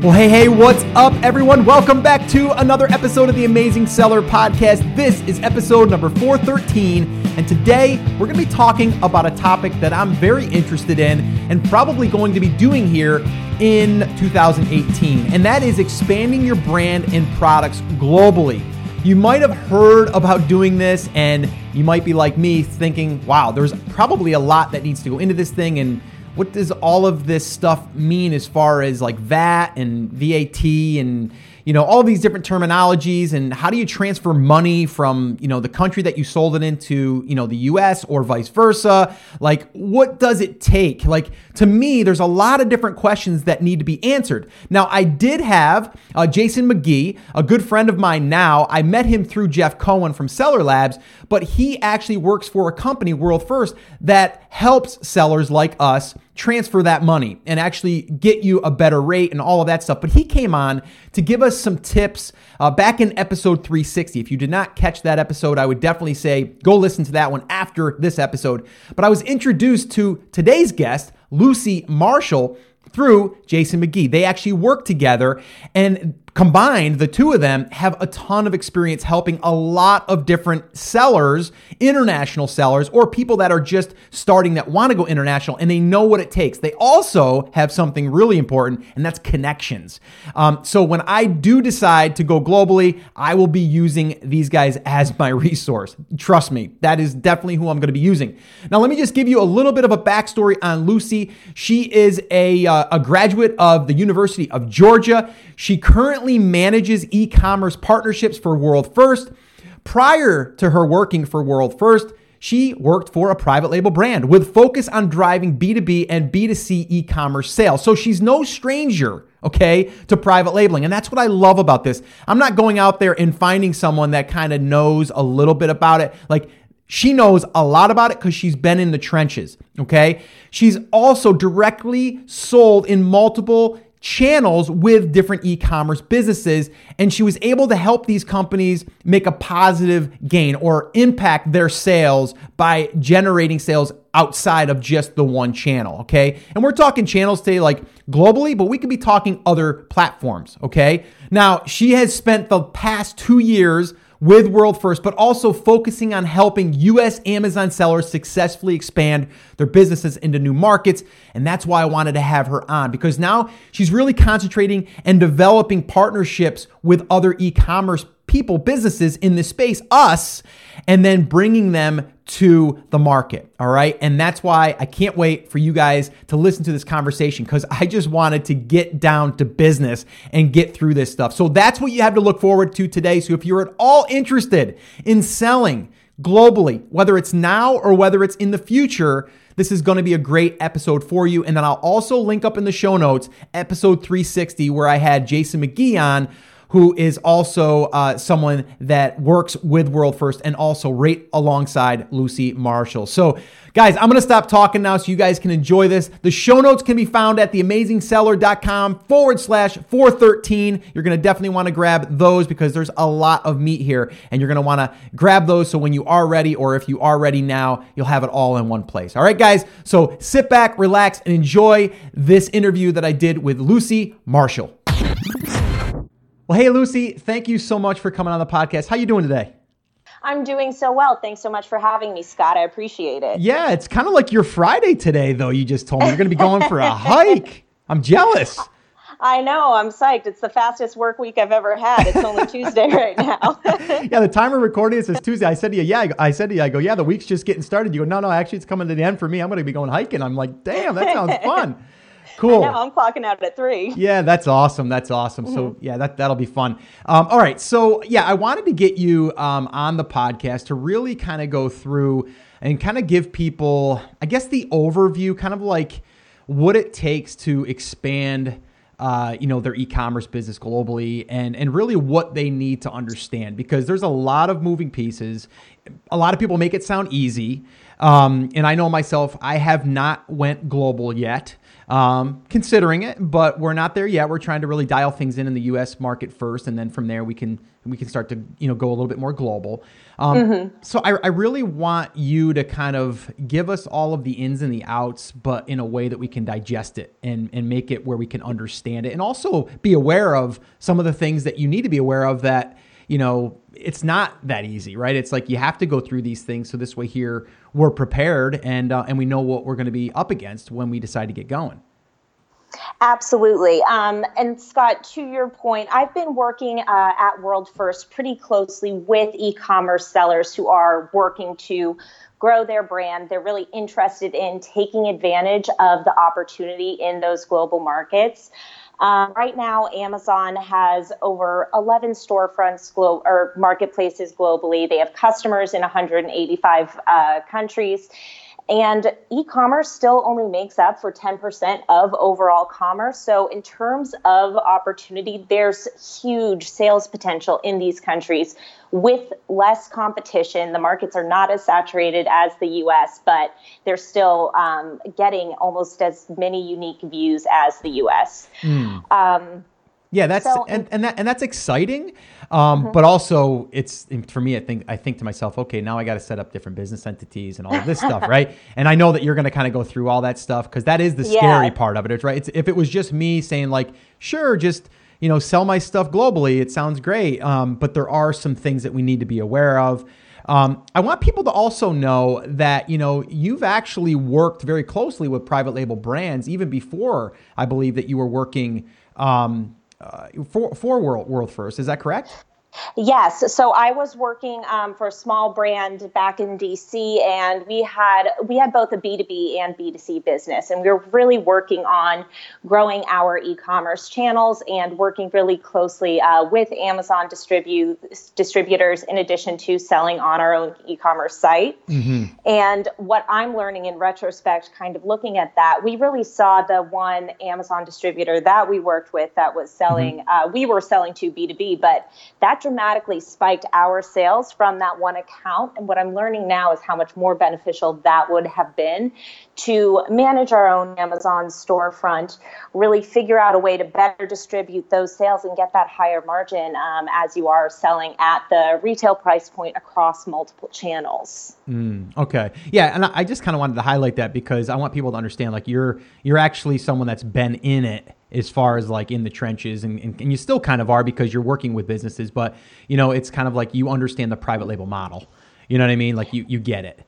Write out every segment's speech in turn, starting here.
Well, hey, hey, what's up, everyone? Welcome back to another episode of the Amazing Seller Podcast. This is episode number 413, and today we're going to be talking about a topic that I'm very interested in and probably going to be doing here in 2018, and that is expanding your brand and products globally. You might have heard about doing this, and you might be like me thinking, wow, there's probably a lot that needs to go into this thing, and what does all of this stuff mean as far as like VAT and VAT and you know all these different terminologies? And how do you transfer money from you know the country that you sold it into you know the US or vice versa? Like what does it take? Like to me there's a lot of different questions that need to be answered. Now I did have uh, Jason McGee a good friend of mine now. I met him through Jeff Cohen from Seller Labs but he actually works for a company World First that helps sellers like us transfer that money and actually get you a better rate and all of that stuff. But he came on to give us some tips uh, back in episode 360. If you did not catch that episode, I would definitely say go listen to that one after this episode. But I was introduced to today's guest, Lucy Marshall, through Jason McGee. They actually work together and combined, the two of them have a ton of experience helping a lot of different sellers, international sellers, or people that are just starting that want to go international and they know what it takes. They also have something really important, and that's connections. Um, so when I do decide to go globally, I will be using these guys as my resource. Trust me, that is definitely who I'm going to be using. Now, let me just give you a little bit of a backstory on Lucy. She is a, uh, Uh, a graduate of the University of Georgia. She currently manages e commerce partnerships for World First. Prior to her working for World First, she worked for a private label brand with focus on driving B2B and B2C e commerce sales. So she's no stranger, okay, to private labeling. And that's what I love about this. I'm not going out there and finding someone that kind of knows a little bit about it. Like, she knows a lot about it because she's been in the trenches, okay? She's also directly sold in multiple channels with different e-commerce businesses and she was able to help these companies make a positive gain or impact their sales by generating sales outside of just the one channel okay and we're talking channels today like globally but we could be talking other platforms okay now she has spent the past 2 years with World First, but also focusing on helping US Amazon sellers successfully expand their businesses into new markets. And that's why I wanted to have her on because now she's really concentrating and developing partnerships with other e commerce people, businesses in this space, us, and then bringing them to the market. All right. And that's why I can't wait for you guys to listen to this conversation because I just wanted to get down to business and get through this stuff. So that's what you have to look forward to today. So if you're at all interested in selling globally, whether it's now or whether it's in the future, this is going to be a great episode for you. And then I'll also link up in the show notes episode 360 where I had Jason McGee on who is also uh, someone that works with World First and also right alongside Lucy Marshall. So, guys, I'm going to stop talking now so you guys can enjoy this. The show notes can be found at theamazingseller.com forward slash 413. You're going to definitely want to grab those because there's a lot of meat here and you're going to want to grab those so when you are ready or if you are ready now, you'll have it all in one place. All right, guys? So sit back, relax, and enjoy this interview that I did with Lucy Marshall. Well, hey, Lucy, thank you so much for coming on the podcast. How you doing today? I'm doing so well. Thanks so much for having me, Scott. I appreciate it. Yeah, it's kind of like your Friday today, though. You just told me you're going to be going for a hike. I'm jealous. I know. I'm psyched. It's the fastest work week I've ever had. It's only Tuesday right now. yeah, the timer recording it says Tuesday. I said to you, yeah. I said to you, I go, yeah, the week's just getting started. You go, no, no, actually, it's coming to the end for me. I'm going to be going hiking. I'm like, damn, that sounds fun. Cool. I know, I'm clocking out at three. Yeah, that's awesome. That's awesome. Mm-hmm. So yeah, that that'll be fun. Um, all right. So yeah, I wanted to get you um, on the podcast to really kind of go through and kind of give people, I guess, the overview, kind of like what it takes to expand. Uh, you know their e-commerce business globally and and really what they need to understand because there's a lot of moving pieces a lot of people make it sound easy Um, and I know myself, I have not went global yet. Um, considering it, but we're not there yet. We're trying to really dial things in in the U.S. market first, and then from there we can we can start to you know go a little bit more global. Um, mm-hmm. So I, I really want you to kind of give us all of the ins and the outs, but in a way that we can digest it and and make it where we can understand it, and also be aware of some of the things that you need to be aware of that you know it's not that easy, right? It's like you have to go through these things so this way here we're prepared and uh, and we know what we're going to be up against when we decide to get going. Absolutely. Um, and Scott, to your point, I've been working uh, at World First pretty closely with e commerce sellers who are working to grow their brand. They're really interested in taking advantage of the opportunity in those global markets. Um, right now, Amazon has over 11 storefronts glo- or marketplaces globally. They have customers in 185 uh, countries. And e commerce still only makes up for 10% of overall commerce. So, in terms of opportunity, there's huge sales potential in these countries with less competition. The markets are not as saturated as the US, but they're still um, getting almost as many unique views as the US. Mm. Um, yeah, that's so, and, and that and that's exciting, um, mm-hmm. but also it's for me. I think I think to myself, okay, now I got to set up different business entities and all of this stuff, right? And I know that you're going to kind of go through all that stuff because that is the yeah. scary part of it. It's right. It's, if it was just me saying like, sure, just you know, sell my stuff globally, it sounds great. Um, but there are some things that we need to be aware of. Um, I want people to also know that you know you've actually worked very closely with private label brands even before I believe that you were working um, uh, for for World World First. Is that correct? Yes. So I was working um, for a small brand back in DC, and we had we had both a B two B and B two C business, and we were really working on growing our e commerce channels and working really closely uh, with Amazon distribute distributors, in addition to selling on our own e commerce site. Mm-hmm. And what I'm learning in retrospect, kind of looking at that, we really saw the one Amazon distributor that we worked with that was selling. Mm-hmm. Uh, we were selling to B two B, but that dramatically spiked our sales from that one account. And what I'm learning now is how much more beneficial that would have been to manage our own Amazon storefront, really figure out a way to better distribute those sales and get that higher margin um, as you are selling at the retail price point across multiple channels. Mm, okay, yeah, and I just kind of wanted to highlight that because I want people to understand, like you're you're actually someone that's been in it as far as like in the trenches and, and, and, you still kind of are because you're working with businesses but you know it's kind of like you understand the private label model. You know what i mean? Like you, you get it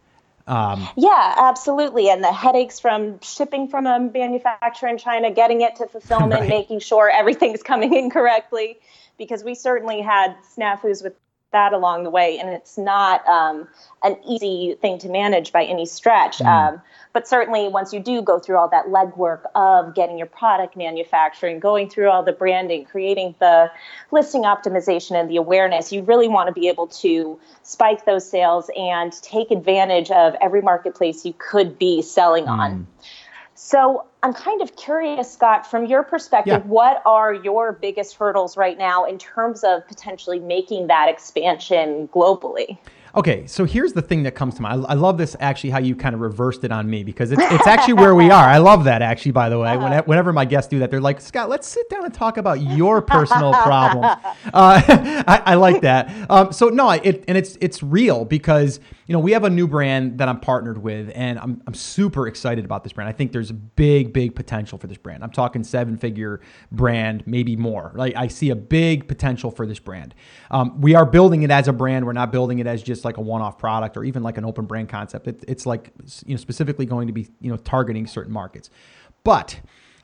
um, yeah absolutely and the headaches from shipping from a manufacturer in china getting it to fulfillment right. making sure everything's coming in correctly because we certainly had snafus with that along the way and it's not um, an easy thing to manage by any stretch mm. um, but certainly, once you do go through all that legwork of getting your product manufacturing, going through all the branding, creating the listing optimization and the awareness, you really want to be able to spike those sales and take advantage of every marketplace you could be selling mm. on. So I'm kind of curious, Scott, from your perspective, yeah. what are your biggest hurdles right now in terms of potentially making that expansion globally? Okay, so here's the thing that comes to mind. I, I, love this actually how you kind of reversed it on me because it's, it's actually where we are. I love that actually, by the way. Uh-huh. When, whenever my guests do that, they're like, Scott, let's sit down and talk about your personal problems. Uh, I, I, like that. Um, so no, it, and it's it's real because you know we have a new brand that I'm partnered with, and I'm I'm super excited about this brand. I think there's a big big potential for this brand. I'm talking seven figure brand, maybe more. Like I see a big potential for this brand. Um, we are building it as a brand. We're not building it as just like a one-off product or even like an open brand concept. It, it's like you know specifically going to be you know targeting certain markets, but.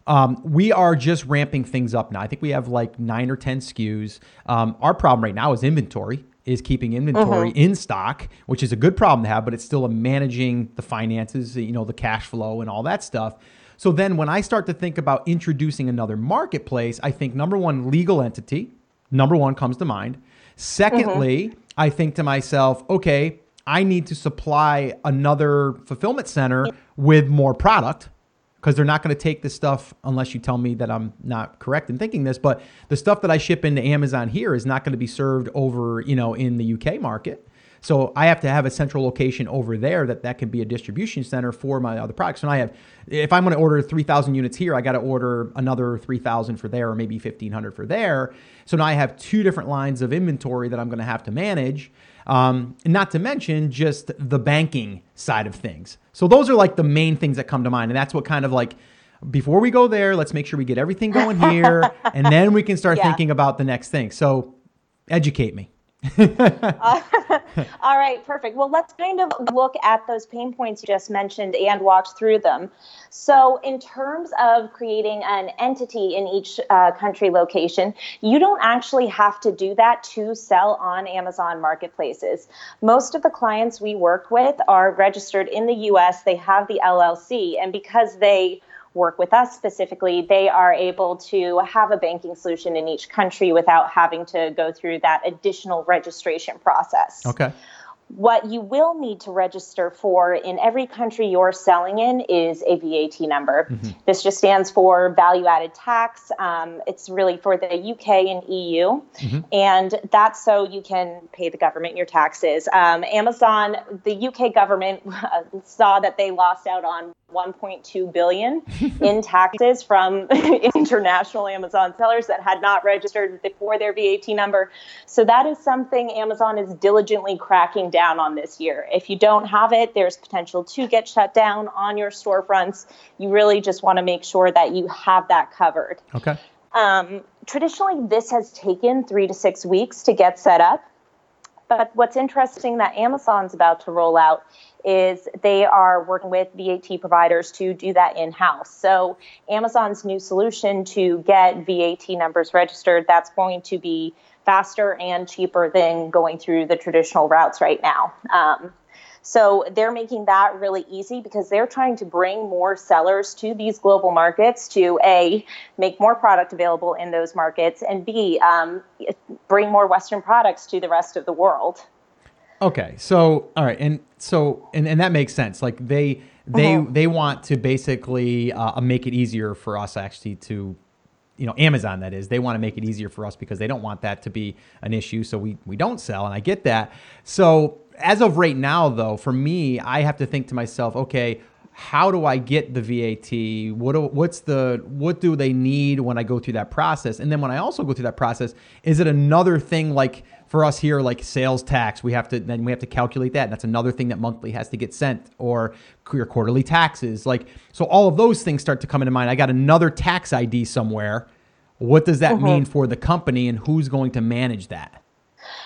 Um, we are just ramping things up now. I think we have like nine or 10 SKUs. Um, our problem right now is inventory, is keeping inventory mm-hmm. in stock, which is a good problem to have, but it's still a managing the finances, you know, the cash flow and all that stuff. So then when I start to think about introducing another marketplace, I think number one, legal entity, number one comes to mind. Secondly, mm-hmm. I think to myself, okay, I need to supply another fulfillment center with more product because they're not going to take this stuff unless you tell me that I'm not correct in thinking this. But the stuff that I ship into Amazon here is not going to be served over, you know, in the UK market. So I have to have a central location over there that that can be a distribution center for my other products. And I have, if I'm going to order 3,000 units here, I got to order another 3,000 for there, or maybe 1,500 for there. So now I have two different lines of inventory that I'm going to have to manage. Um, not to mention just the banking side of things. So those are like the main things that come to mind, and that's what kind of like before we go there, let's make sure we get everything going here, and then we can start yeah. thinking about the next thing. So, educate me. Uh, all right, perfect. Well, let's kind of look at those pain points you just mentioned and walk through them. So, in terms of creating an entity in each uh, country location, you don't actually have to do that to sell on Amazon marketplaces. Most of the clients we work with are registered in the US, they have the LLC, and because they work with us specifically, they are able to have a banking solution in each country without having to go through that additional registration process. Okay. What you will need to register for in every country you're selling in is a VAT number. Mm-hmm. This just stands for value added tax. Um, it's really for the UK and EU. Mm-hmm. And that's so you can pay the government your taxes. Um, Amazon, the UK government saw that they lost out on 1.2 billion in taxes from international Amazon sellers that had not registered before their VAT number. So that is something Amazon is diligently cracking down on this year. If you don't have it, there's potential to get shut down on your storefronts. You really just want to make sure that you have that covered. Okay. Um, traditionally, this has taken three to six weeks to get set up. But what's interesting that Amazon's about to roll out is they are working with VAT providers to do that in house. So, Amazon's new solution to get VAT numbers registered, that's going to be faster and cheaper than going through the traditional routes right now. Um, so they're making that really easy because they're trying to bring more sellers to these global markets to A, make more product available in those markets, and B, um, bring more Western products to the rest of the world. Okay, so all right, and so and, and that makes sense. Like they they uh-huh. they want to basically uh, make it easier for us actually to, you know, Amazon that is. They want to make it easier for us because they don't want that to be an issue. So we we don't sell, and I get that. So as of right now, though, for me, I have to think to myself, okay, how do I get the VAT? What do, what's the what do they need when I go through that process? And then when I also go through that process, is it another thing like for us here, like sales tax, we have to then we have to calculate that. And that's another thing that monthly has to get sent, or your quarterly taxes. Like so, all of those things start to come into mind. I got another tax ID somewhere. What does that mm-hmm. mean for the company, and who's going to manage that?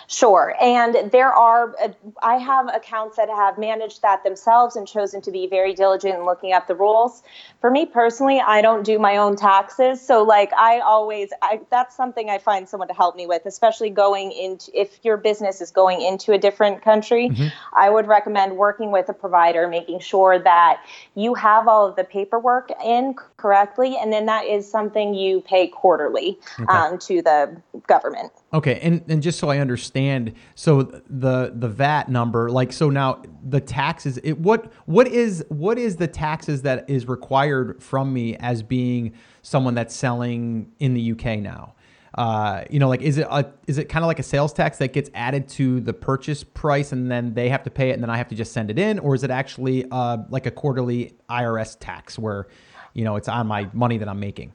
Sure. And there are, uh, I have accounts that have managed that themselves and chosen to be very diligent in looking up the rules. For me personally, I don't do my own taxes. So, like, I always, I, that's something I find someone to help me with, especially going into, if your business is going into a different country, mm-hmm. I would recommend working with a provider, making sure that you have all of the paperwork in correctly. And then that is something you pay quarterly okay. um, to the government. Okay. And, and just so I understand, understand. So the the VAT number, like so now the taxes. It, what what is what is the taxes that is required from me as being someone that's selling in the UK now? Uh, you know, like is it a, is it kind of like a sales tax that gets added to the purchase price and then they have to pay it and then I have to just send it in, or is it actually uh, like a quarterly IRS tax where you know it's on my money that I'm making?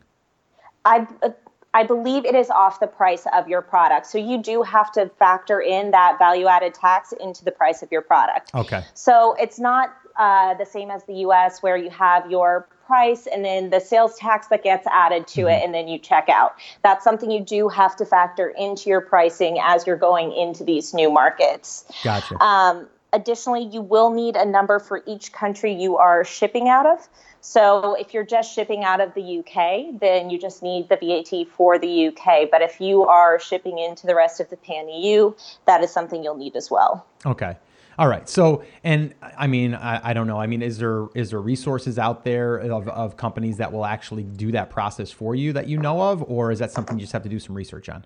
I uh, I believe it is off the price of your product. So you do have to factor in that value added tax into the price of your product. Okay. So it's not uh, the same as the US where you have your price and then the sales tax that gets added to mm-hmm. it and then you check out. That's something you do have to factor into your pricing as you're going into these new markets. Gotcha. Um, additionally, you will need a number for each country you are shipping out of. So if you're just shipping out of the UK, then you just need the VAT for the UK. But if you are shipping into the rest of the pan EU, that is something you'll need as well. Okay. All right. So, and I mean, I, I, don't know. I mean, is there is there resources out there of, of companies that will actually do that process for you that you know of, or is that something you just have to do some research on?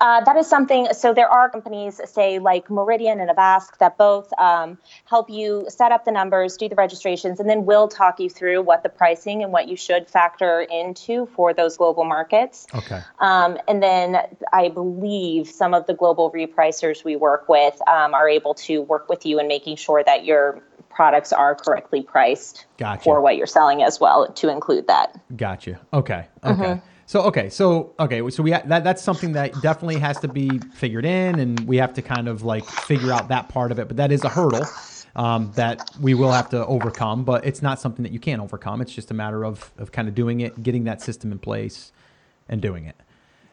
Uh, that is something. So there are companies, say like Meridian and Avask, that both um, help you set up the numbers, do the registrations, and then will talk you through what the pricing and what you should factor into for those global markets. Okay. Um, and then I believe some of the global repricers we work with um, are able to work with you in making sure that your products are correctly priced Gotcha. for what you're selling as well to include that. Gotcha. Okay. Okay. So okay. So okay. So we ha- that that's something that definitely has to be figured in, and we have to kind of like figure out that part of it. But that is a hurdle um, that we will have to overcome. But it's not something that you can't overcome. It's just a matter of of kind of doing it, getting that system in place, and doing it.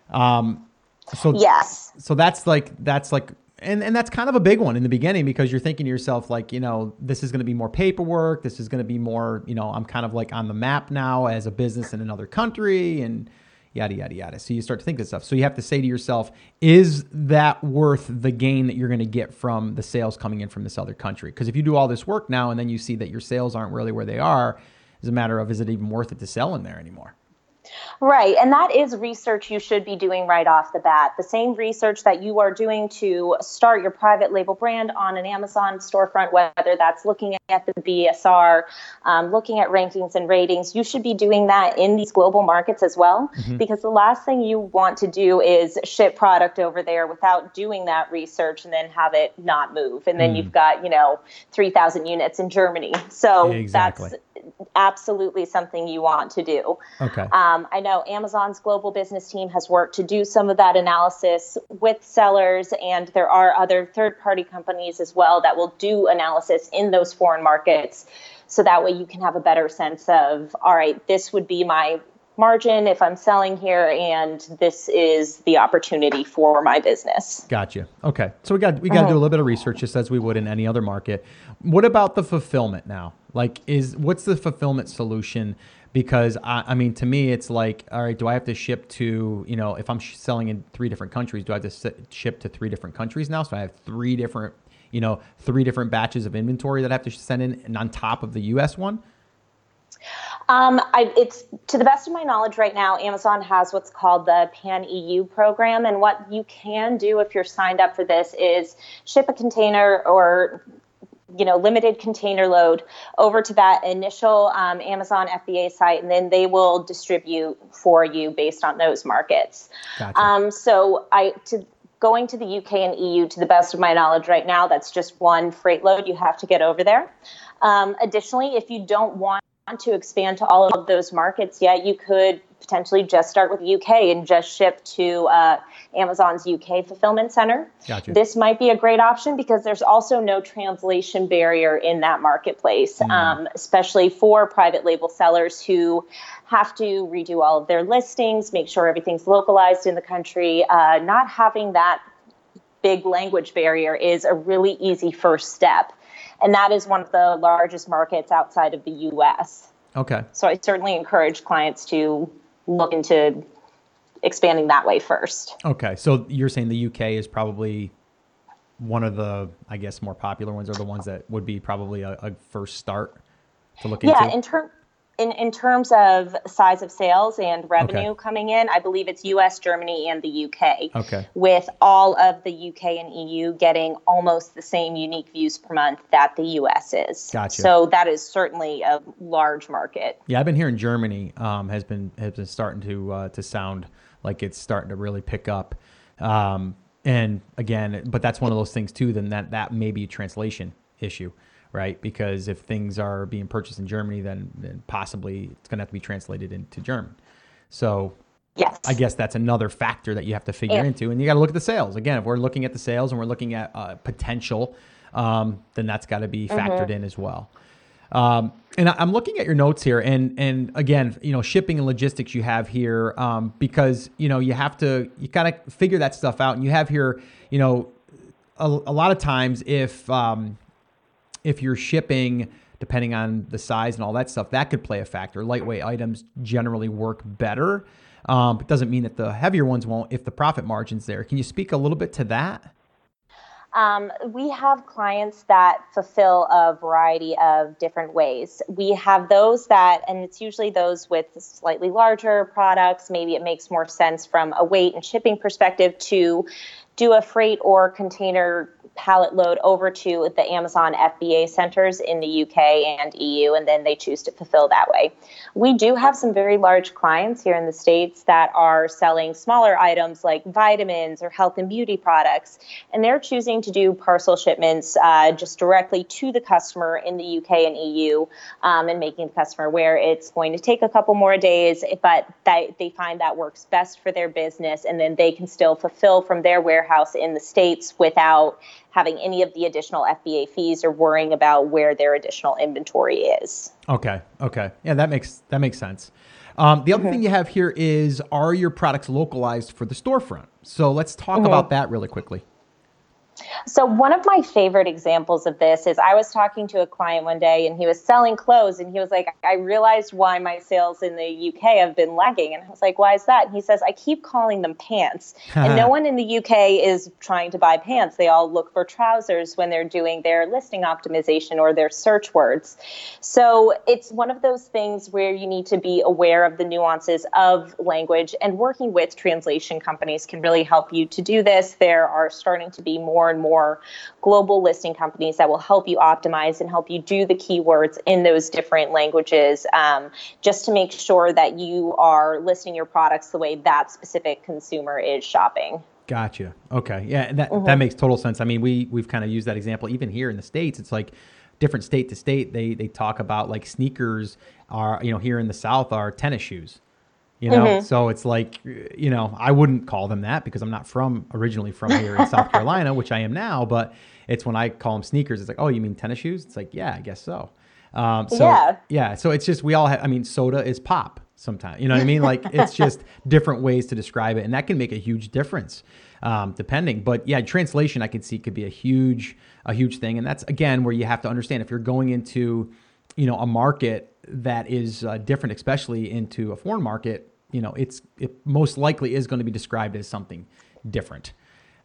Um, so Yes. so that's like that's like and and that's kind of a big one in the beginning because you're thinking to yourself like you know this is going to be more paperwork this is going to be more you know i'm kind of like on the map now as a business in another country and yada yada yada. So you start to think this stuff. So you have to say to yourself is that worth the gain that you're going to get from the sales coming in from this other country? Because if you do all this work now and then you see that your sales aren't really where they are it's a matter of is it even worth it to sell in there anymore Right. And that is research you should be doing right off the bat. The same research that you are doing to start your private label brand on an Amazon storefront, whether that's looking at the BSR, um, looking at rankings and ratings, you should be doing that in these global markets as well. Because the last thing you want to do is ship product over there without doing that research and then have it not move. And then you've got, you know, 3,000 units in Germany. So Exactly. that's absolutely something you want to do. okay Um, I know Amazon's global business team has worked to do some of that analysis with sellers, and there are other third party companies as well that will do analysis in those foreign markets. So that way you can have a better sense of, all right, this would be my margin if I'm selling here, and this is the opportunity for my business. Gotcha. Okay. So we got we got to do a little bit of research just as we would in any other market. What about the fulfillment now? Like is what's the fulfillment solution? Because I, I mean, to me, it's like, all right, do I have to ship to, you know, if I'm selling in three different countries, do I have to ship to three different countries now? So I have three different, you know, three different batches of inventory that I have to send in, and on top of the U.S. one. Um, I, it's to the best of my knowledge right now, Amazon has what's called the Pan EU program, and what you can do if you're signed up for this is ship a container or you know limited container load over to that initial um, Amazon FBA site, and then they will distribute for you based on those markets. Gotcha. Um, so I to going to the UK and EU, to the best of my knowledge right now, that's just one freight load you have to get over there. Um, additionally, if you don't want to expand to all of those markets yet, you could potentially just start with the UK and just ship to uh, Amazon's UK fulfillment center. Gotcha. This might be a great option because there's also no translation barrier in that marketplace, um, especially for private label sellers who have to redo all of their listings, make sure everything's localized in the country. Uh, not having that big language barrier is a really easy first step. And that is one of the largest markets outside of the US. Okay. So I certainly encourage clients to look into expanding that way first. Okay. So you're saying the UK is probably one of the, I guess, more popular ones, or the ones that would be probably a, a first start to look Yeah, into. Yeah, in term in, in terms of size of sales and revenue Okay. coming in, I believe it's US, Germany, and the UK. Okay. With all of the UK and EU getting almost the same unique views per month that the US is. Gotcha. So that is certainly a large market. Yeah, I've been hearing Germany um, has been has been starting to uh, to sound like it's starting to really pick up. Um, and again, but that's one of those things too. Then that that may be a translation issue, right? Because if things are being purchased in Germany, then, then possibly it's going to have to be translated into German. So Yes. I guess that's another factor that you have to figure Yeah. into, and you got to look at the sales. Again, if we're looking at the sales and we're looking at uh, potential, um, then that's got to be factored in as well. Um, and I'm looking at your notes here, and and again, you know, shipping and logistics you have here, um, because you know you have to you kind of figure that stuff out, and you have here, you know, a, a lot of times if um, if you're shipping, depending on the size and all that stuff, that could play a factor. Lightweight items generally work better. Um, it doesn't mean that the heavier ones won't if the profit margin's there. Can you speak a little bit to that? Um, we have clients that fulfill a variety of different ways. We have those that, and it's usually those with slightly larger products. Maybe it makes more sense from a weight and shipping perspective to do a freight or container pallet load over to the Amazon FBA centers in the UK and EU, and then they choose to fulfill that way. We do have some very large clients here in the States that are selling smaller items like vitamins or health and beauty products, and they're choosing to do parcel shipments uh, just directly to the customer in the UK and EU um, and making the customer aware it's going to take a couple more days, but that they find that works best for their business, and then they can still fulfill from their warehouse in the States without having any of the additional FBA fees or worrying about where their additional inventory is. Okay. Okay. Yeah, that makes that makes sense. Um, the other mm-hmm. thing you have here is are your products localized for the storefront? So let's talk mm-hmm. about that really quickly. So, one of my favorite examples of this is I was talking to a client one day and he was selling clothes and he was like, I realized why my sales in the UK have been lagging. And I was like, why is that? And he says, I keep calling them pants. and no one in the UK is trying to buy pants. They all look for trousers when they're doing their listing optimization or their search words. So, it's one of those things where you need to be aware of the nuances of language and working with translation companies can really help you to do this. There are starting to be more more and more global listing companies that will help you optimize and help you do the keywords in those different languages um, just to make sure that you are listing your products the way that specific consumer is shopping. Gotcha. Okay. Yeah, that mm-hmm. that makes total sense. I mean, we we've kind of used that example even here in the states. It's like different state to state. They they talk about like sneakers are you know here in the South are tennis shoes you know mm-hmm. so it's like you know i wouldn't call them that because i'm not from originally from here in south carolina which i am now but it's when i call them sneakers it's like oh you mean tennis shoes it's like yeah i guess so um, so yeah. yeah so it's just we all have i mean soda is pop sometimes you know what i mean like it's just different ways to describe it and that can make a huge difference um, depending but yeah translation i can see could be a huge a huge thing and that's again where you have to understand if you're going into you know a market that is uh, different especially into a foreign market you know, it's it most likely is going to be described as something different.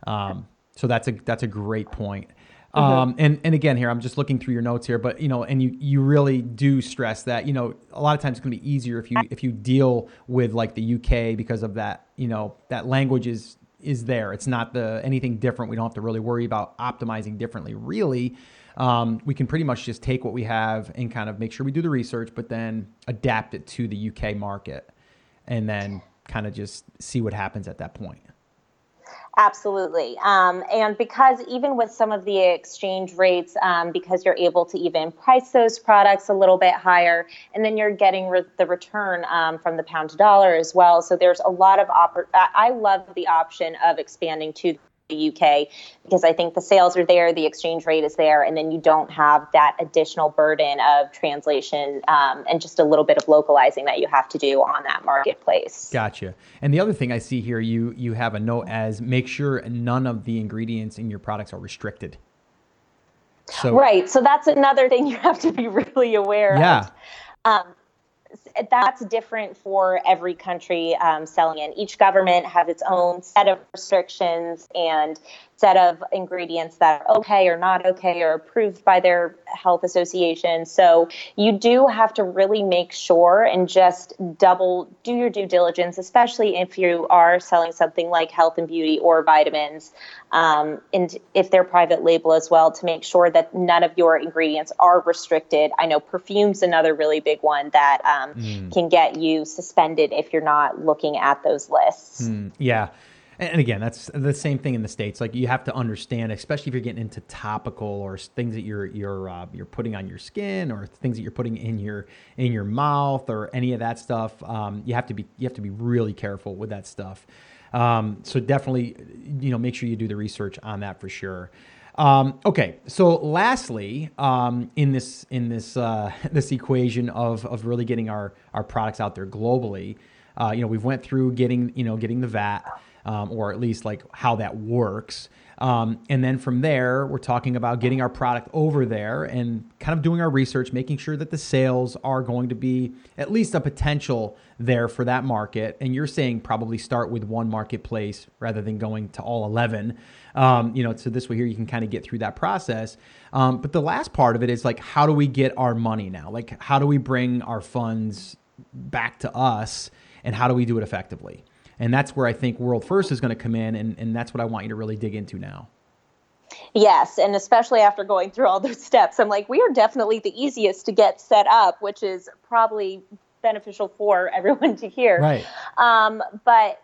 Um, so that's a that's a great point. Mm-hmm. Um, and and again here I'm just looking through your notes here, but you know, and you you really do stress that you know a lot of times it's going to be easier if you if you deal with like the UK because of that you know that language is is there. It's not the anything different. We don't have to really worry about optimizing differently. Really, um, we can pretty much just take what we have and kind of make sure we do the research, but then adapt it to the UK market and then kind of just see what happens at that point. Absolutely. Um, and because even with some of the exchange rates, um, because you're able to even price those products a little bit higher, and then you're getting re- the return um, from the pound to dollar as well. So there's a lot of, I love the option of expanding to the UK because I think the sales are there, the exchange rate is there, and then you don't have that additional burden of translation um, and just a little bit of localizing that you have to do on that marketplace. Gotcha. And the other thing I see here, you you have a note as make sure none of the ingredients in your products are restricted. So, right. So that's another thing you have to be really aware yeah. of. Um, that's different for every country um, selling in. Each government has its own set of restrictions and set of ingredients that are okay or not okay or approved by their health association. So you do have to really make sure and just double do your due diligence, especially if you are selling something like health and beauty or vitamins, um, and if they're private label as well, to make sure that none of your ingredients are restricted. I know perfume's another really big one that um, mm. can get you suspended if you're not looking at those lists. Mm, yeah and again that's the same thing in the states. Like you have to understand especially if you're getting into topical or things that you're you're uh, you're putting on your skin or things that you're putting in your in your mouth or any of that stuff um, you have to be you have to be really careful with that stuff. Um, so definitely you know make sure you do the research on that for sure. Um, okay, so lastly, um, in this in this uh, this equation of of really getting our our products out there globally, uh, you know, we've went through getting you know getting the VAT um, or at least like how that works. Um, and then from there, we're talking about getting our product over there and kind of doing our research, making sure that the sales are going to be at least a potential there for that market. And you're saying probably start with one marketplace rather than going to all 11. Um, you know, so this way here you can kind of get through that process. Um, but the last part of it is like, how do we get our money now? Like, how do we bring our funds back to us and how do we do it effectively? And that's where I think World First is going to come in, and, and that's what I want you to really dig into now. Yes, and especially after going through all those steps, I'm like, we are definitely the easiest to get set up, which is probably beneficial for everyone to hear. Right. Um, but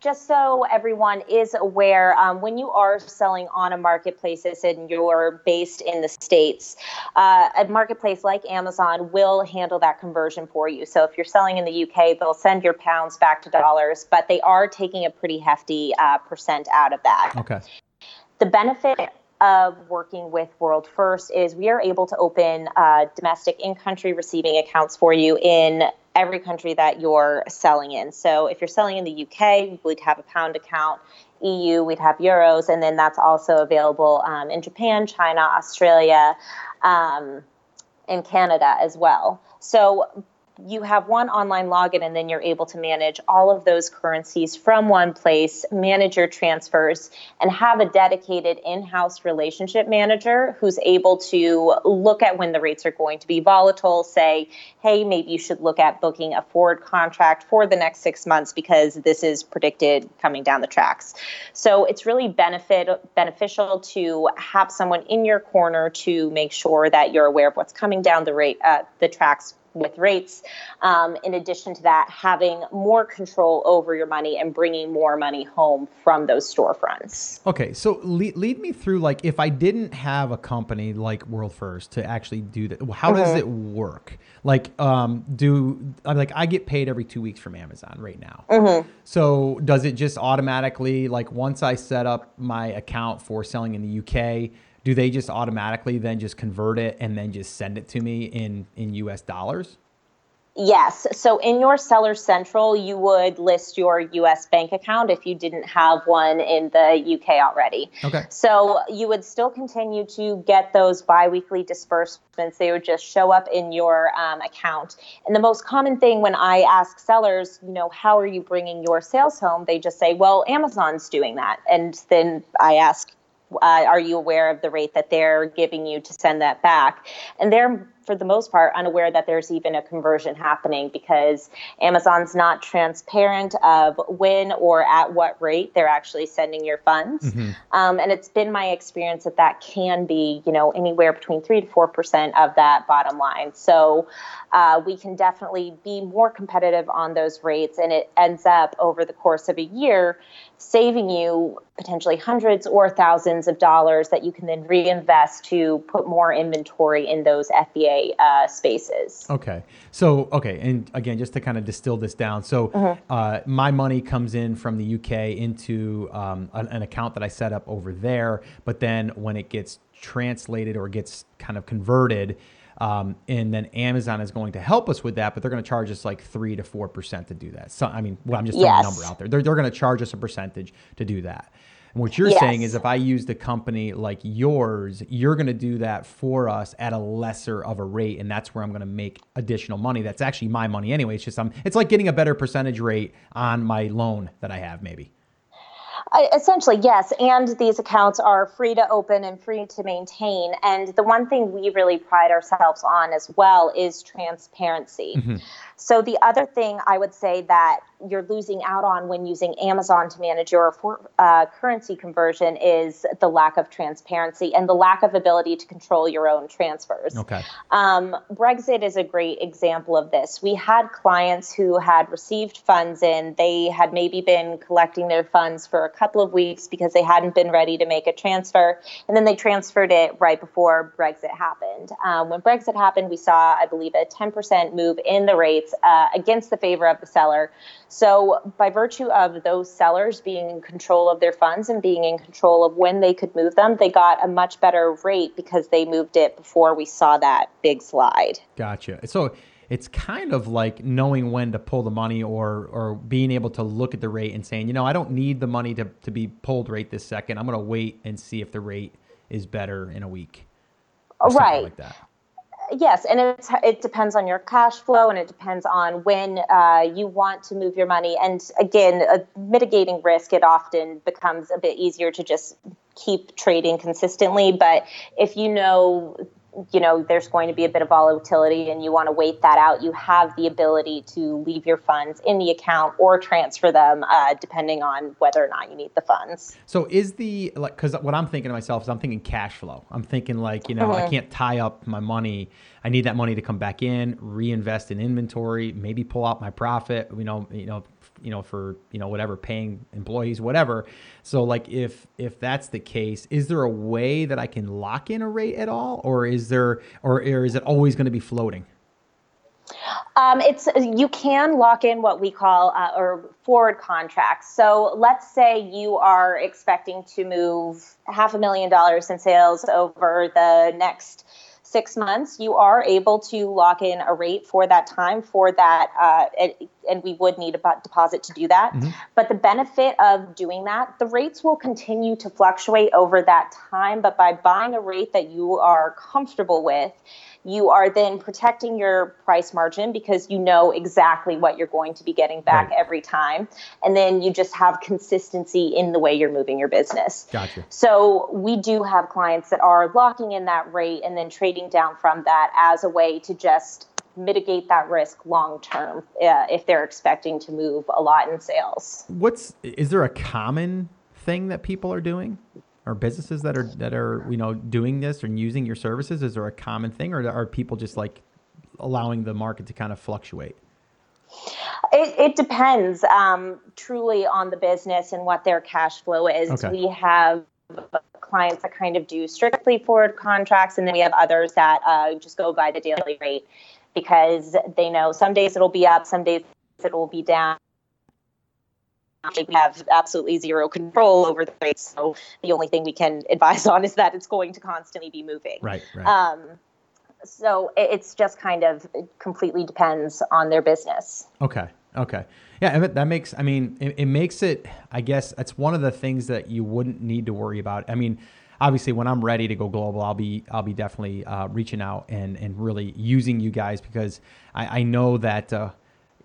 just so everyone is aware, um, when you are selling on a marketplace and you're based in the States, uh, a marketplace like Amazon will handle that conversion for you. So if you're selling in the UK, they'll send your pounds back to dollars, but they are taking a pretty hefty uh, percent out of that. Okay. The benefit of working with World First is we are able to open uh, domestic in country receiving accounts for you in every country that you're selling in. So if you're selling in the UK, we'd have a pound account. EU, we'd have euros, and then that's also available um, in Japan, China, Australia, um, and Canada as well. So you have one online login and then you're able to manage all of those currencies from one place, manage your transfers, and have a dedicated in house relationship manager who's able to look at when the rates are going to be volatile, say, hey, maybe you should look at booking a forward contract for the next six months because this is predicted coming down the tracks. So it's really benefit beneficial to have someone in your corner to make sure that you're aware of what's coming down the rate uh, the tracks with rates. Um, in addition to that, having more control over your money and bringing more money home from those storefronts. Okay, so lead, lead me through like if I didn't have a company like World First to actually do that, how mm-hmm. does it work? Like, um, do I like I get paid every two weeks from Amazon right now. Mm-hmm. So does it just automatically like once I set up my account for selling in the UK? Do they just automatically then just convert it and then just send it to me in in US dollars? Yes. So in your Seller Central, you would list your US bank account if you didn't have one in the UK already. Okay. So you would still continue to get those biweekly disbursements. They would just show up in your um, account. And the most common thing when I ask sellers, you know, how are you bringing your sales home? They just say, well, Amazon's doing that. And then I ask, uh, are you aware of the rate that they're giving you to send that back? And they're for the most part, unaware that there's even a conversion happening because Amazon's not transparent of when or at what rate they're actually sending your funds. Mm-hmm. Um, and it's been my experience that that can be, you know, anywhere between three to four percent of that bottom line. So uh, we can definitely be more competitive on those rates, and it ends up over the course of a year saving you potentially hundreds or thousands of dollars that you can then reinvest to put more inventory in those FBA uh, spaces. Okay. So, okay. And again, just to kind of distill this down. So, mm-hmm. uh, my money comes in from the UK into um, an, an account that I set up over there. But then when it gets translated or gets kind of converted, um, and then Amazon is going to help us with that, but they're going to charge us like three to four percent to do that. So I mean, well, I'm just throwing yes. a number out there. They're, they're going to charge us a percentage to do that. And what you're yes. saying is if I used a company like yours, you're going to do that for us at a lesser of a rate. And that's where I'm going to make additional money. That's actually my money anyway. It's just, I'm, it's like getting a better percentage rate on my loan that I have maybe. Essentially, yes. And these accounts are free to open and free to maintain. And the one thing we really pride ourselves on as well is transparency. Mm-hmm. So, the other thing I would say that you're losing out on when using Amazon to manage your uh, currency conversion is the lack of transparency and the lack of ability to control your own transfers. Okay. Um, Brexit is a great example of this. We had clients who had received funds in, they had maybe been collecting their funds for a couple of weeks because they hadn't been ready to make a transfer, and then they transferred it right before Brexit happened. Um, when Brexit happened, we saw, I believe, a 10% move in the rates uh, against the favor of the seller. So, by virtue of those sellers being in control of their funds and being in control of when they could move them, they got a much better rate because they moved it before we saw that big slide. Gotcha. So, it's kind of like knowing when to pull the money or or being able to look at the rate and saying, you know, I don't need the money to, to be pulled right this second. I'm going to wait and see if the rate is better in a week. Right. Like that. Yes, and it it depends on your cash flow, and it depends on when uh, you want to move your money. And again, uh, mitigating risk, it often becomes a bit easier to just keep trading consistently. But if you know you know there's going to be a bit of volatility and you want to wait that out you have the ability to leave your funds in the account or transfer them uh, depending on whether or not you need the funds. So is the like because what i'm thinking to myself is i'm thinking cash flow. I'm thinking like you know mm-hmm. i can't tie up my money. I need that money to come back in reinvest in inventory maybe pull out my profit you know you know you know for you know whatever paying employees whatever. So like if if that's the case is there a way that i can lock in a rate at all? Or is there or, or is it always going to be floating? Um, it's you can lock in what we call uh, or forward contracts. So let's say you are expecting to move half a million dollars in sales over the next six months, you are able to lock in a rate for that time for that, uh, and, and, we would need a deposit to do that. Mm-hmm. But the benefit of doing that, the rates will continue to fluctuate over that time. But by buying a rate that you are comfortable with, you are then protecting your price margin because you know exactly what you're going to be getting back right. every time. And then you just have consistency in the way you're moving your business. Gotcha. So we do have clients that are locking in that rate and then trading down from that as a way to just mitigate that risk long term uh, if they're expecting to move a lot in sales. What's is there a common thing that people are doing? Or businesses that are that are you know doing this and using your services? Is there a common thing, or are people just like allowing the market to kind of fluctuate? It, it depends um, truly on the business and what their cash flow is. Okay. We have clients that kind of do strictly forward contracts, and then we have others that uh, just go by the daily rate because they know some days it'll be up, some days it will be down we have absolutely zero control over the rates. So the only thing we can advise on is that it's going to constantly be moving. Right. right. Um, so it's just kind of completely depends on their business. Okay. Okay. Yeah, that makes. I mean, it, it makes it. I guess that's one of the things that you wouldn't need to worry about. I mean, obviously when I'm ready to go global, I'll be I'll be definitely uh, reaching out and and really using you guys because I, I know that uh,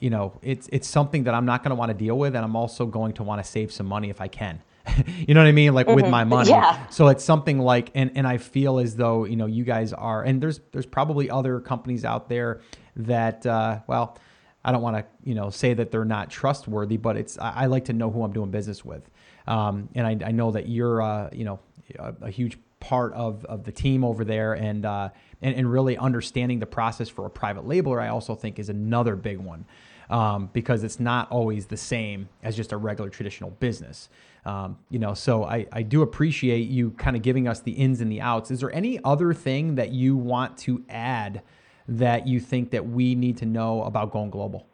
you know, it's it's something that I'm not going to want to deal with, and I'm also going to want to save some money if I can. you know what I mean? Like mm-hmm. with my money. Yeah. So it's something like, and and I feel as though you know you guys are, and there's there's probably other companies out there that, uh, well, I don't want to you know say that they're not trustworthy, but it's I, I like to know who I'm doing business with, um, and I, I know that you're uh, you know a, a huge part of, of the team over there and, uh, and and really understanding the process for a private labeler I also think is another big one um, because it's not always the same as just a regular traditional business. Um, you know, so I, I do appreciate you kind of giving us the ins and the outs. Is there any other thing that you want to add that you think that we need to know about going global?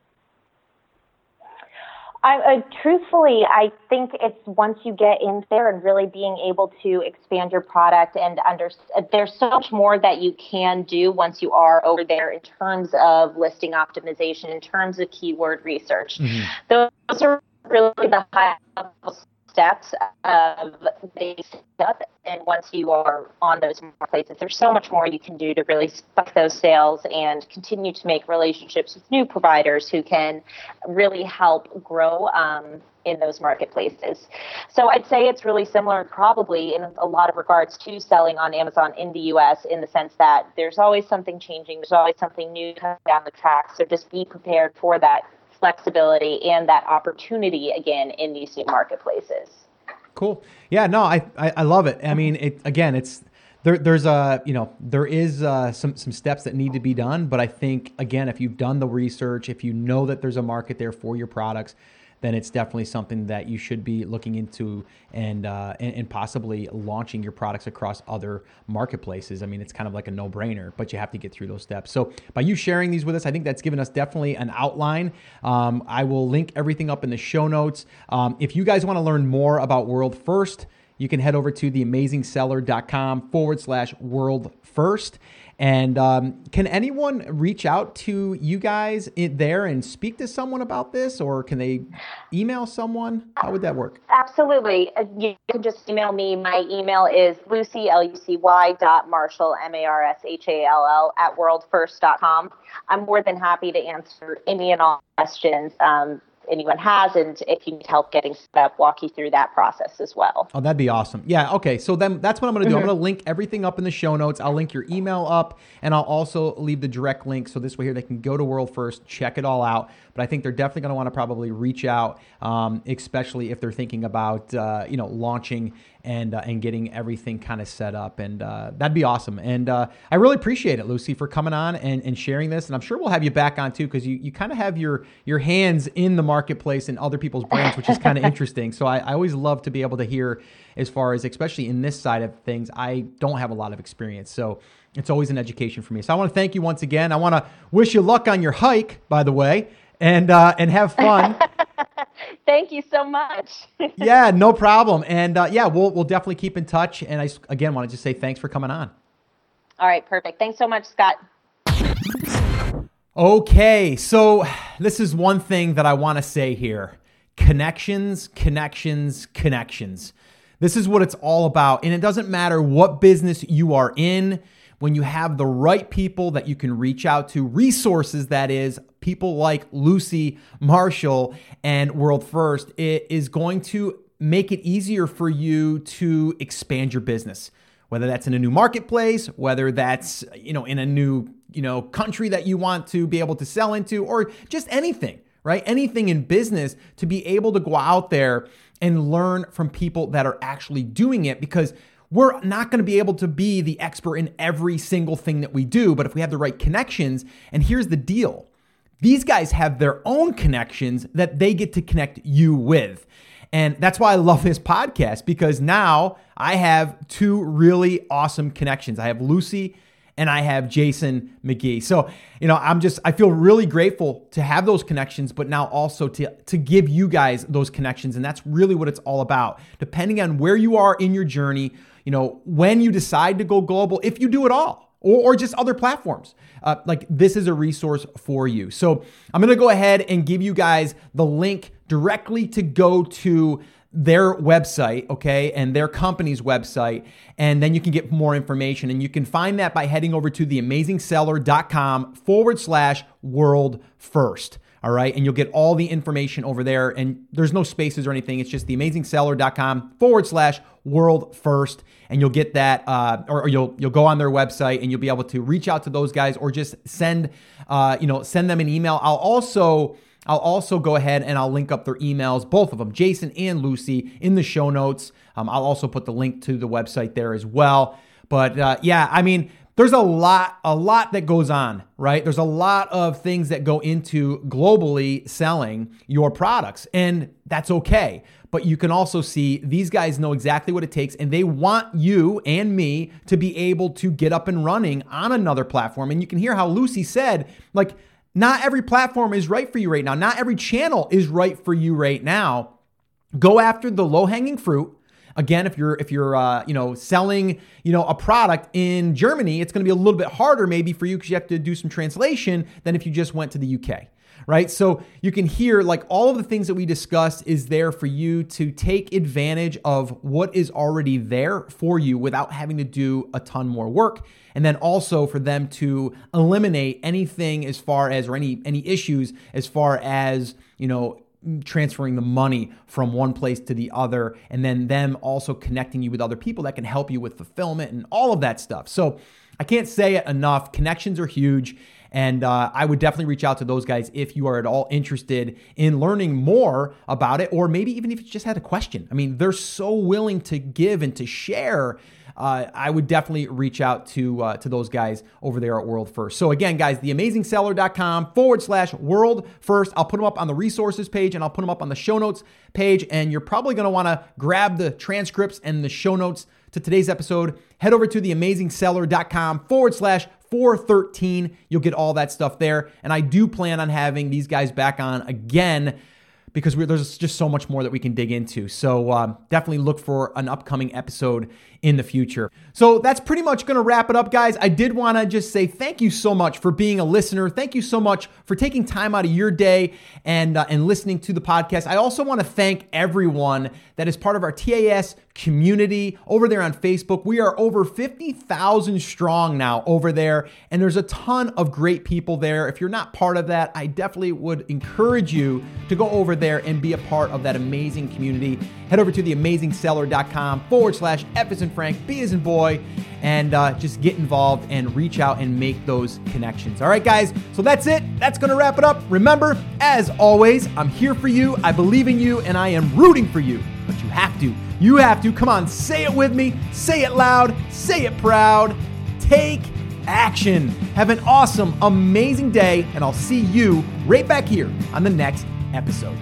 I, uh, truthfully, I think it's once you get in there and really being able to expand your product and under, there's so much more that you can do once you are over there in terms of listing optimization, in terms of keyword research. Mm-hmm. Those are really the high level steps of the up. And once you are on those marketplaces, there's so much more you can do to really spike those sales and continue to make relationships with new providers who can really help grow um, in those marketplaces. So I'd say it's really similar, probably in a lot of regards, to selling on Amazon in the US, in the sense that there's always something changing, there's always something new coming down the track. So just be prepared for that flexibility and that opportunity again in these new marketplaces. Cool. Yeah, no, I, I, I love it. I mean, it, again, it's, there, there's a you know there is uh, some some steps that need to be done but i think again if you've done the research if you know that there's a market there for your products then it's definitely something that you should be looking into and, uh, and, and possibly launching your products across other marketplaces. I mean, it's kind of like a no-brainer, but you have to get through those steps. So by you sharing these with us, I think that's given us definitely an outline. Um, I will link everything up in the show notes. Um, if you guys want to learn more about World First, you can head over to theamazingseller.com forward slash world first. And um, can anyone reach out to you guys there and speak to someone about this, or can they email someone? How would that work? Absolutely. Uh, you can just email me. My email is lucy, L-U-C-Y dot Marshall, M-A-R-S-H-A-L-L at worldfirst.com. I'm more than happy to answer any and all questions. Um, anyone has, and if you need help getting set up, walk you through that process as well. Oh, that'd be awesome. Yeah. Okay. So then that's what I'm going to do. Mm-hmm. I'm going to link everything up in the show notes. I'll link your email up, and I'll also leave the direct link. So this way here they can go to World First, check it all out. But I think they're definitely going to want to probably reach out, um, especially if they're thinking about uh, you know launching and uh, and getting everything kind of set up. And uh, that'd be awesome. And uh, I really appreciate it, Lucy, for coming on and, and sharing this. And I'm sure we'll have you back on too because you, you kind of have your your hands in the marketplace and other people's brands, which is kind of interesting. So I, I always love to be able to hear as far as especially in this side of things. I don't have a lot of experience, so it's always an education for me. So I want to thank you once again. I want to wish you luck on your hike, by the way, and uh, and have fun. Thank you so much. yeah, no problem. And uh, yeah, we'll we'll definitely keep in touch. And I again want to just say thanks for coming on. All right, perfect. Thanks so much, Scott. Okay, so this is one thing that I want to say here. Connections, connections, connections. This is what it's all about. And it doesn't matter what business you are in, when you have the right people that you can reach out to, resources that is, people like Lucy, Marshall, and World First, it is going to make it easier for you to expand your business. Whether that's in a new marketplace, whether that's, you know, in a new, you know, country that you want to be able to sell into or just anything, right? Anything in business to be able to go out there and learn from people that are actually doing it because we're not going to be able to be the expert in every single thing that we do, but if we have the right connections, and here's the deal these guys have their own connections that they get to connect you with. And that's why I love this podcast because now I have two really awesome connections. I have Lucy and I have Jason McGee. So, you know, I'm just I feel really grateful to have those connections, but now also to to give you guys those connections and that's really what it's all about. Depending on where you are in your journey, you know, when you decide to go global, if you do it all, or, or just other platforms. Uh, like this is a resource for you. So I'm to go ahead and give you guys the link directly to go to their website, okay, and their company's website, and then you can get more information. And you can find that by heading over to theamazingseller.com forward slash world first. All right. And you'll get all the information over there. And there's no spaces or anything. It's just theamazingseller.com forward slash world first. And you'll get that, uh, or, or, you'll you'll go on their website and you'll be able to reach out to those guys or just send, uh, you know, send them an email. I'll also I'll also go ahead and I'll link up their emails, both of them, Jason and Lucy, in the show notes. Um, I'll also put the link to the website there as well. But uh, yeah, I mean, there's a lot a lot that goes on right? There's a lot of things that go into globally selling your products and that's okay. But you can also see these guys know exactly what it takes and they want you and me to be able to get up and running on another platform. And you can hear how lucy said like not every platform is right for you right now. Not every channel is right for you right now. Go after the low hanging fruit Again, if you're if you're uh, you know selling you know a product in Germany, it's going to be a little bit harder maybe for you because you have to do some translation than if you just went to the UK right? So you can hear like all of the things that we discussed is there for you to take advantage of what is already there for you without having to do a ton more work. And then also for them to eliminate anything as far as or any any issues as far as, you know, transferring the money from one place to the other, and then them also connecting you with other people that can help you with fulfillment and all of that stuff. So I can't say it enough. Connections are huge. And uh, I would definitely reach out to those guys if you are at all interested in learning more about it, or maybe even if you just had a question. I mean, they're so willing to give and to share uh, I would definitely reach out to uh, to those guys over there at World First. So again, guys, theamazingseller.com forward slash World First. I'll put them up on the resources page and I'll put them up on the show notes page. And you're probably going to want to grab the transcripts and the show notes to today's episode. Head over to theamazingseller.com forward slash 413. You'll get all that stuff there. And I do plan on having these guys back on again because there's just so much more that we can dig into. So uh, definitely look for an upcoming episode in the future. So that's pretty much going to wrap it up, guys. I did want to just say thank you so much for being a listener. Thank you so much for taking time out of your day and uh, and listening to the podcast. I also want to thank everyone that is part of our TAS community over there on Facebook. We are over 50,000 strong now over there, and there's a ton of great people there. If you're not part of that, I definitely would encourage you to go over there and be a part of that amazing community. Head over to theamazingseller.com forward slash F as in Frank, B as in boy, and uh, just get involved and reach out and make those connections. All right, guys, so that's it. That's going to wrap it up. Remember, as always, I'm here for you, I believe in you, and I am rooting for you, but you have to. You have to. Come on, say it with me, say it loud, say it proud. Take action. Have an awesome, amazing day, and I'll see you right back here on the next episode.